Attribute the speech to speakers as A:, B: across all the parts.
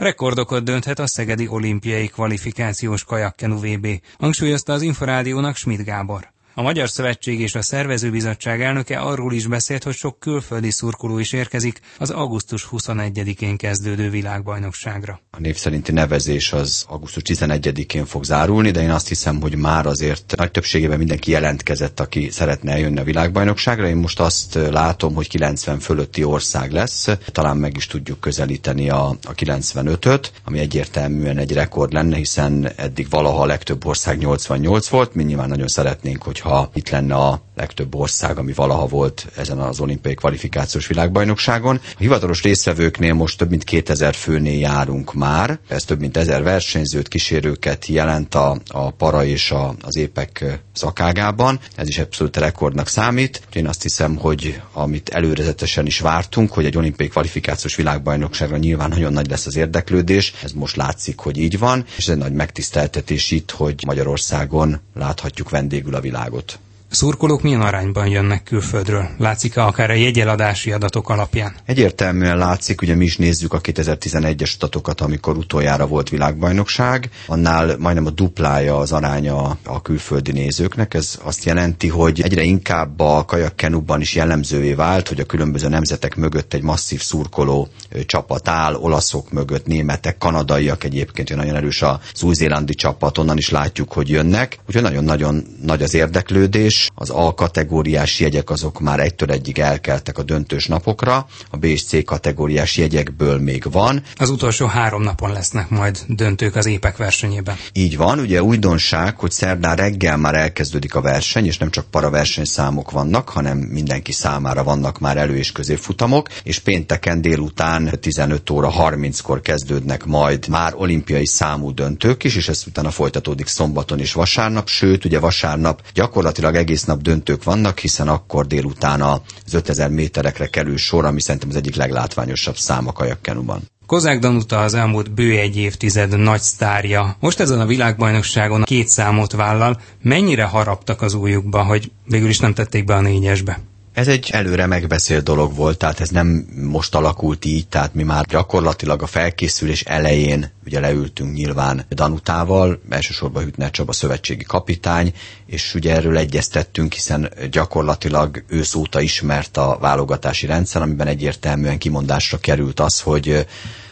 A: Rekordokat dönthet a Szegedi olimpiai kvalifikációs kajakkenu VB, hangsúlyozta az Inforádiónak Schmidt Gábor. A Magyar Szövetség és a Szervezőbizottság elnöke arról is beszélt, hogy sok külföldi szurkoló is érkezik az augusztus 21-én kezdődő világbajnokságra.
B: Név szerinti nevezés az augusztus 11-én fog zárulni, de én azt hiszem, hogy már azért nagy többségében mindenki jelentkezett, aki szeretne eljönni a világbajnokságra. Én most azt látom, hogy 90 fölötti ország lesz, talán meg is tudjuk közelíteni a, a 95-öt, ami egyértelműen egy rekord lenne, hiszen eddig valaha a legtöbb ország 88 volt, mi nyilván nagyon szeretnénk, hogyha itt lenne a legtöbb ország, ami valaha volt ezen az olimpiai kvalifikációs világbajnokságon. A hivatalos résztvevőknél most több mint 2000 főnél járunk már. Ez több mint 1000 versenyzőt, kísérőket jelent a, a para és a, az épek szakágában. Ez is abszolút rekordnak számít. Én azt hiszem, hogy amit előrezetesen is vártunk, hogy egy olimpiai kvalifikációs világbajnokságra nyilván nagyon nagy lesz az érdeklődés. Ez most látszik, hogy így van, és ez egy nagy megtiszteltetés itt, hogy Magyarországon láthatjuk vendégül a világot.
A: Szurkolók milyen arányban jönnek külföldről? Látszik-e akár a jegyeladási adatok alapján?
B: Egyértelműen látszik, ugye mi is nézzük a 2011-es adatokat, amikor utoljára volt világbajnokság, annál majdnem a duplája az aránya a külföldi nézőknek. Ez azt jelenti, hogy egyre inkább a kajakkenuban is jellemzővé vált, hogy a különböző nemzetek mögött egy masszív szurkoló csapat áll, olaszok mögött, németek, kanadaiak egyébként, nagyon erős az új-zélandi csapat, onnan is látjuk, hogy jönnek. Úgyhogy nagyon-nagyon nagy az érdeklődés, az A kategóriás jegyek azok már egytől egyig elkeltek a döntős napokra, a B és C kategóriás jegyekből még van.
A: Az utolsó három napon lesznek majd döntők az épek versenyében.
B: Így van, ugye újdonság, hogy szerdán reggel már elkezdődik a verseny, és nem csak paraversenyszámok vannak, hanem mindenki számára vannak már elő- és középfutamok, és pénteken délután 15 óra 30-kor kezdődnek majd már olimpiai számú döntők is, és ez utána folytatódik szombaton és vasárnap, sőt, ugye vasárnap gyakorlatilag egész nap döntők vannak, hiszen akkor délután az 5000 méterekre kerül sor, ami szerintem az egyik leglátványosabb szám a kajakkenuban.
A: Kozák Danuta az elmúlt bő egy évtized nagy sztárja. Most ezen a világbajnokságon két számot vállal. Mennyire haraptak az újukba, hogy végül is nem tették be a négyesbe?
B: Ez egy előre megbeszélt dolog volt, tehát ez nem most alakult így, tehát mi már gyakorlatilag a felkészülés elején ugye leültünk nyilván Danutával, elsősorban Hütner Csaba szövetségi kapitány, és ugye erről egyeztettünk, hiszen gyakorlatilag ő szóta ismert a válogatási rendszer, amiben egyértelműen kimondásra került az, hogy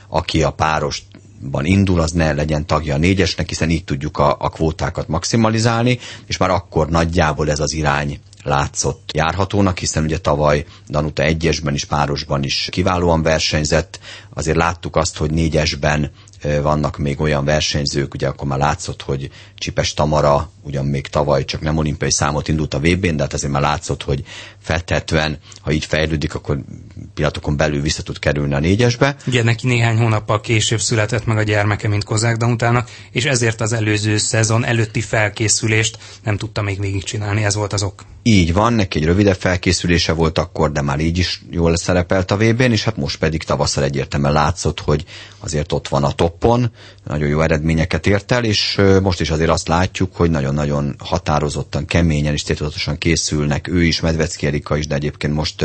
B: aki a páros ban indul, az ne legyen tagja a négyesnek, hiszen így tudjuk a, a kvótákat maximalizálni, és már akkor nagyjából ez az irány látszott járhatónak, hiszen ugye tavaly Danuta egyesben is, párosban is kiválóan versenyzett, azért láttuk azt, hogy négyesben vannak még olyan versenyzők, ugye akkor már látszott, hogy Csipes Tamara ugyan még tavaly csak nem olimpiai számot indult a VB-n, de hát azért már látszott, hogy feltetően, ha így fejlődik, akkor pillanatokon belül vissza tud kerülni a négyesbe.
A: Ugye neki néhány hónappal később született meg a gyermeke, mint Kozák Danutának, és ezért az előző szezon előtti felkészülést nem tudta még végigcsinálni, ez volt az ok.
B: Így van, neki egy rövidebb felkészülése volt akkor, de már így is jól szerepelt a VB-n, és hát most pedig tavasszal egyértelműen látszott, hogy azért ott van a toppon, nagyon jó eredményeket ért el, és most is azért azt látjuk, hogy nagyon-nagyon határozottan, keményen és tétudatosan készülnek, ő is, Medvecki Erika is, de egyébként most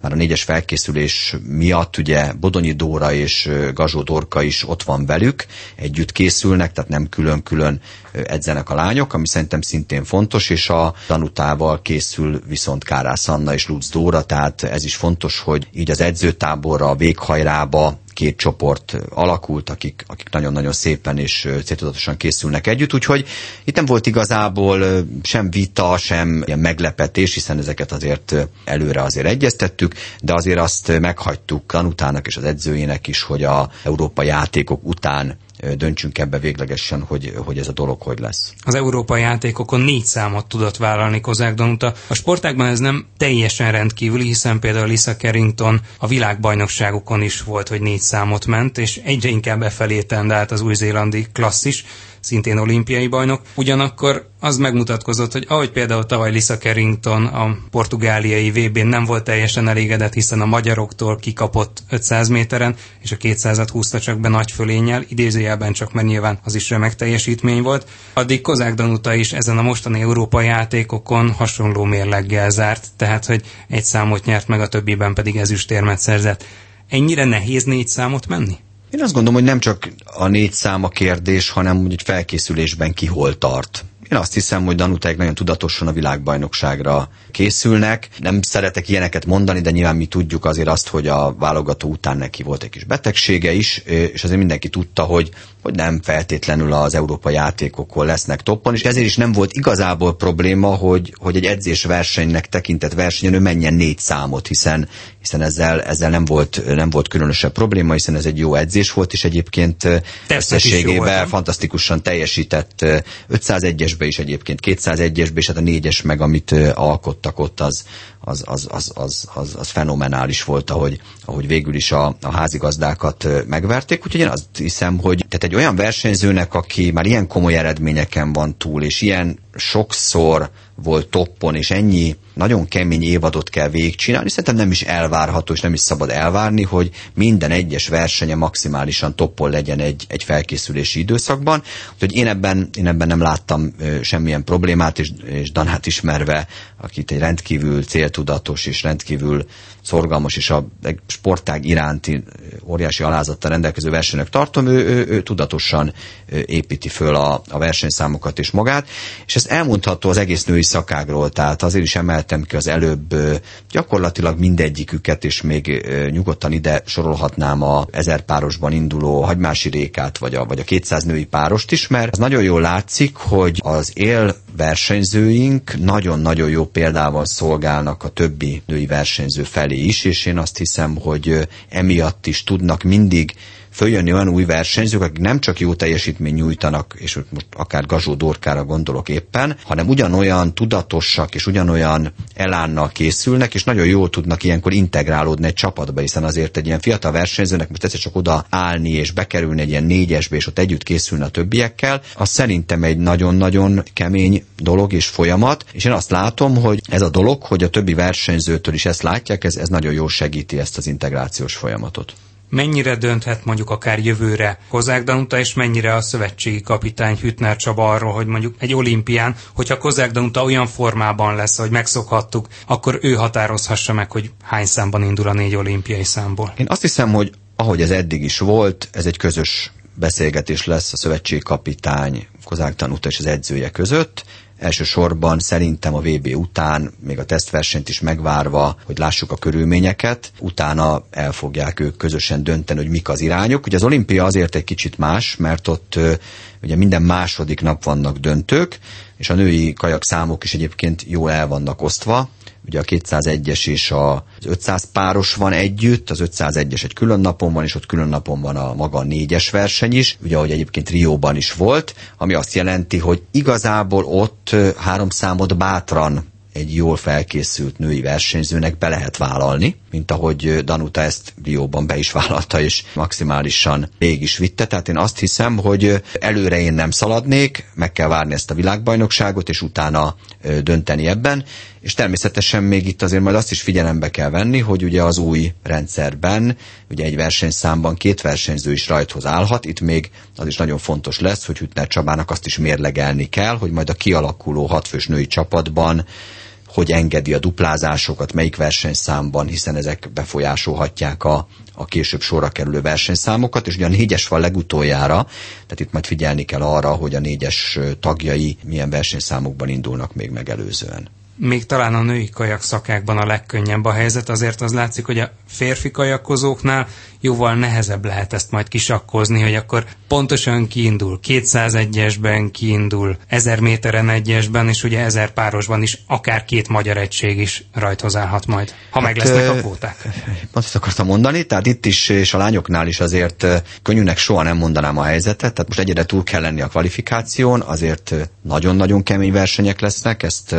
B: már a négyes felkészülés miatt ugye Bodonyi Dóra és Gazsó Dorka is ott van velük, együtt készülnek, tehát nem külön-külön edzenek a lányok, ami szerintem szintén fontos, és a Danutával készül viszont Kárász Anna és Lutz Dóra, tehát ez is fontos, hogy így az edzőtáborra, a véghajrába két csoport alakult, akik, akik nagyon-nagyon szépen és céltudatosan készülnek együtt, úgyhogy itt nem volt igazából sem vita, sem ilyen meglepetés, hiszen ezeket azért előre azért egyeztettük, de azért azt meghagytuk Danutának és az edzőjének is, hogy a európai játékok után döntsünk ebbe véglegesen, hogy, hogy ez a dolog hogy lesz.
A: Az európai játékokon négy számot tudott vállalni Kozák Danuta. A sportákban ez nem teljesen rendkívüli, hiszen például Lisa Carrington a világbajnokságokon is volt, hogy négy számot ment, és egyre inkább befelé tendált az új-zélandi klasszis szintén olimpiai bajnok. Ugyanakkor az megmutatkozott, hogy ahogy például tavaly Lisa Carrington a portugáliai VB-n nem volt teljesen elégedett, hiszen a magyaroktól kikapott 500 méteren, és a 200-at húzta csak be nagy fölénnyel, idézőjelben csak, mert nyilván az is remek teljesítmény volt. Addig Kozák Danuta is ezen a mostani európai játékokon hasonló mérleggel zárt, tehát hogy egy számot nyert meg, a többiben pedig ezüstérmet szerzett. Ennyire nehéz négy számot menni?
B: Én azt gondolom, hogy nem csak a négy szám a kérdés, hanem hogy felkészülésben ki hol tart. Én azt hiszem, hogy Danutáik nagyon tudatosan a világbajnokságra készülnek. Nem szeretek ilyeneket mondani, de nyilván mi tudjuk azért azt, hogy a válogató után neki volt egy kis betegsége is, és azért mindenki tudta, hogy hogy nem feltétlenül az európai játékokon lesznek toppon, és ezért is nem volt igazából probléma, hogy, hogy egy edzés versenynek tekintett versenyen ő menjen négy számot, hiszen, hiszen ezzel, ezzel nem, volt, nem volt különösebb probléma, hiszen ez egy jó edzés volt, és egyébként összességében fantasztikusan teljesített 501-esbe is egyébként, 201-esbe, és hát a négyes meg, amit alkottak ott, az, az, az, az, az, az, az fenomenális volt, ahogy, ahogy végül is a, a házigazdákat megverték. Úgyhogy én azt hiszem, hogy tehát egy olyan versenyzőnek, aki már ilyen komoly eredményeken van túl, és ilyen sokszor volt toppon, és ennyi nagyon kemény évadot kell végigcsinálni, szerintem nem is elvárható, és nem is szabad elvárni, hogy minden egyes versenye maximálisan toppon legyen egy, egy felkészülési időszakban. Úgyhogy én ebben, én ebben nem láttam semmilyen problémát, és, és Danát ismerve, akit egy rendkívül céltudatos és rendkívül szorgalmas és a sportág iránti óriási alázattal rendelkező versenynek tartom, ő, ő, ő tudatosan építi föl a, a versenyszámokat és magát, és ez elmondható az egész női szakágról, tehát azért is emeltem ki az előbb gyakorlatilag mindegyiküket, és még nyugodtan ide sorolhatnám a ezer párosban induló hagymási rékát, vagy a, vagy a 200 női párost is, mert az nagyon jól látszik, hogy az él versenyzőink nagyon-nagyon jó példával szolgálnak a többi női versenyző felé is, és én azt hiszem, hogy emiatt is tudnak mindig följönni olyan új versenyzők, akik nem csak jó teljesítmény nyújtanak, és most akár Gazsó Dorkára gondolok éppen, hanem ugyanolyan tudatosak és ugyanolyan elánnal készülnek, és nagyon jól tudnak ilyenkor integrálódni egy csapatba, hiszen azért egy ilyen fiatal versenyzőnek most egyszer csak oda állni és bekerülni egy ilyen négyesbe, és ott együtt készülni a többiekkel, az szerintem egy nagyon-nagyon kemény dolog és folyamat, és én azt látom, hogy ez a dolog, hogy a többi versenyzőtől is ezt látják, ez, ez nagyon jól segíti ezt az integrációs folyamatot
A: mennyire dönthet mondjuk akár jövőre Kozák Danuta, és mennyire a szövetségi kapitány Hütner Csaba arról, hogy mondjuk egy olimpián, hogyha Kozák Danuta olyan formában lesz, hogy megszokhattuk, akkor ő határozhassa meg, hogy hány számban indul a négy olimpiai számból.
B: Én azt hiszem, hogy ahogy ez eddig is volt, ez egy közös beszélgetés lesz a szövetségi kapitány Kozák Danuta és az edzője között, Elsősorban szerintem a VB után, még a tesztversenyt is megvárva, hogy lássuk a körülményeket, utána el fogják ők közösen dönteni, hogy mik az irányok. Ugye az olimpia azért egy kicsit más, mert ott ugye minden második nap vannak döntők, és a női kajak számok is egyébként jól el vannak osztva, ugye a 201-es és az 500 páros van együtt, az 501-es egy külön napon van, és ott külön napon van a maga négyes verseny is, ugye ahogy egyébként Rióban is volt, ami azt jelenti, hogy igazából ott három számot bátran egy jól felkészült női versenyzőnek be lehet vállalni, mint ahogy Danuta ezt Rióban be is vállalta, és maximálisan végig is vitte. Tehát én azt hiszem, hogy előre én nem szaladnék, meg kell várni ezt a világbajnokságot, és utána dönteni ebben. És természetesen még itt azért majd azt is figyelembe kell venni, hogy ugye az új rendszerben, ugye egy versenyszámban két versenyző is rajthoz állhat, itt még az is nagyon fontos lesz, hogy Hütner Csabának azt is mérlegelni kell, hogy majd a kialakuló hatfős női csapatban hogy engedi a duplázásokat, melyik versenyszámban, hiszen ezek befolyásolhatják a, a később sorra kerülő versenyszámokat, és ugye a négyes van legutoljára, tehát itt majd figyelni kell arra, hogy a négyes tagjai milyen versenyszámokban indulnak még megelőzően
A: még talán a női kajak szakákban a legkönnyebb a helyzet, azért az látszik, hogy a férfi kajakozóknál jóval nehezebb lehet ezt majd kisakkozni, hogy akkor pontosan kiindul, 201-esben kiindul, 1000 méteren egyesben, és ugye 1000 párosban is akár két magyar egység is rajthoz állhat majd, ha hát, meg lesznek a kvóták.
B: Pont ezt akartam mondani, tehát itt is, és a lányoknál is azért könnyűnek soha nem mondanám a helyzetet, tehát most egyre túl kell lenni a kvalifikáción, azért nagyon-nagyon kemény versenyek lesznek, ezt,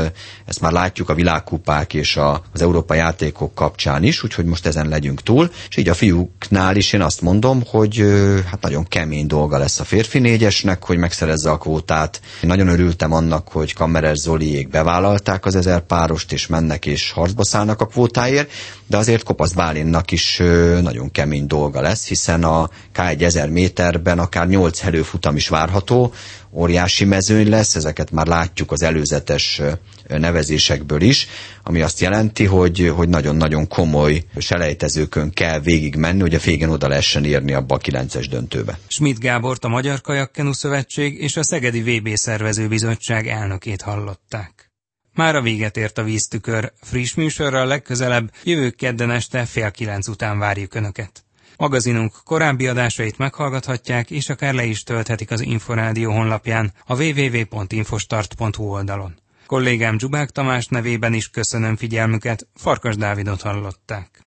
B: ezt már látjuk a világkupák és a, az Európai játékok kapcsán is, úgyhogy most ezen legyünk túl, és így a fiúknál is én azt mondom, hogy hát nagyon kemény dolga lesz a férfi négyesnek, hogy megszerezze a kvótát. Én nagyon örültem annak, hogy Kammerer Zoliék bevállalták az ezer párost, és mennek és harcba szállnak a kvótáért, de azért Kopasz Bálinnak is nagyon kemény dolga lesz, hiszen a K1 1000 méterben akár 8 előfutam is várható, óriási mezőny lesz, ezeket már látjuk az előzetes nevezésekből is, ami azt jelenti, hogy, hogy nagyon-nagyon komoly selejtezőkön kell végigmenni, hogy a végén oda lehessen érni abba a 9-es döntőbe.
A: Schmidt Gábort a Magyar Kajakkenu Szövetség és a Szegedi VB szervezőbizottság elnökét hallották. Már a véget ért a víztükör. Friss műsorral legközelebb jövő kedden este fél kilenc után várjuk Önöket. Magazinunk korábbi adásait meghallgathatják, és akár le is tölthetik az Inforádió honlapján, a www.infostart.hu oldalon. Kollégám Zsubák Tamás nevében is köszönöm figyelmüket, Farkas Dávidot hallották.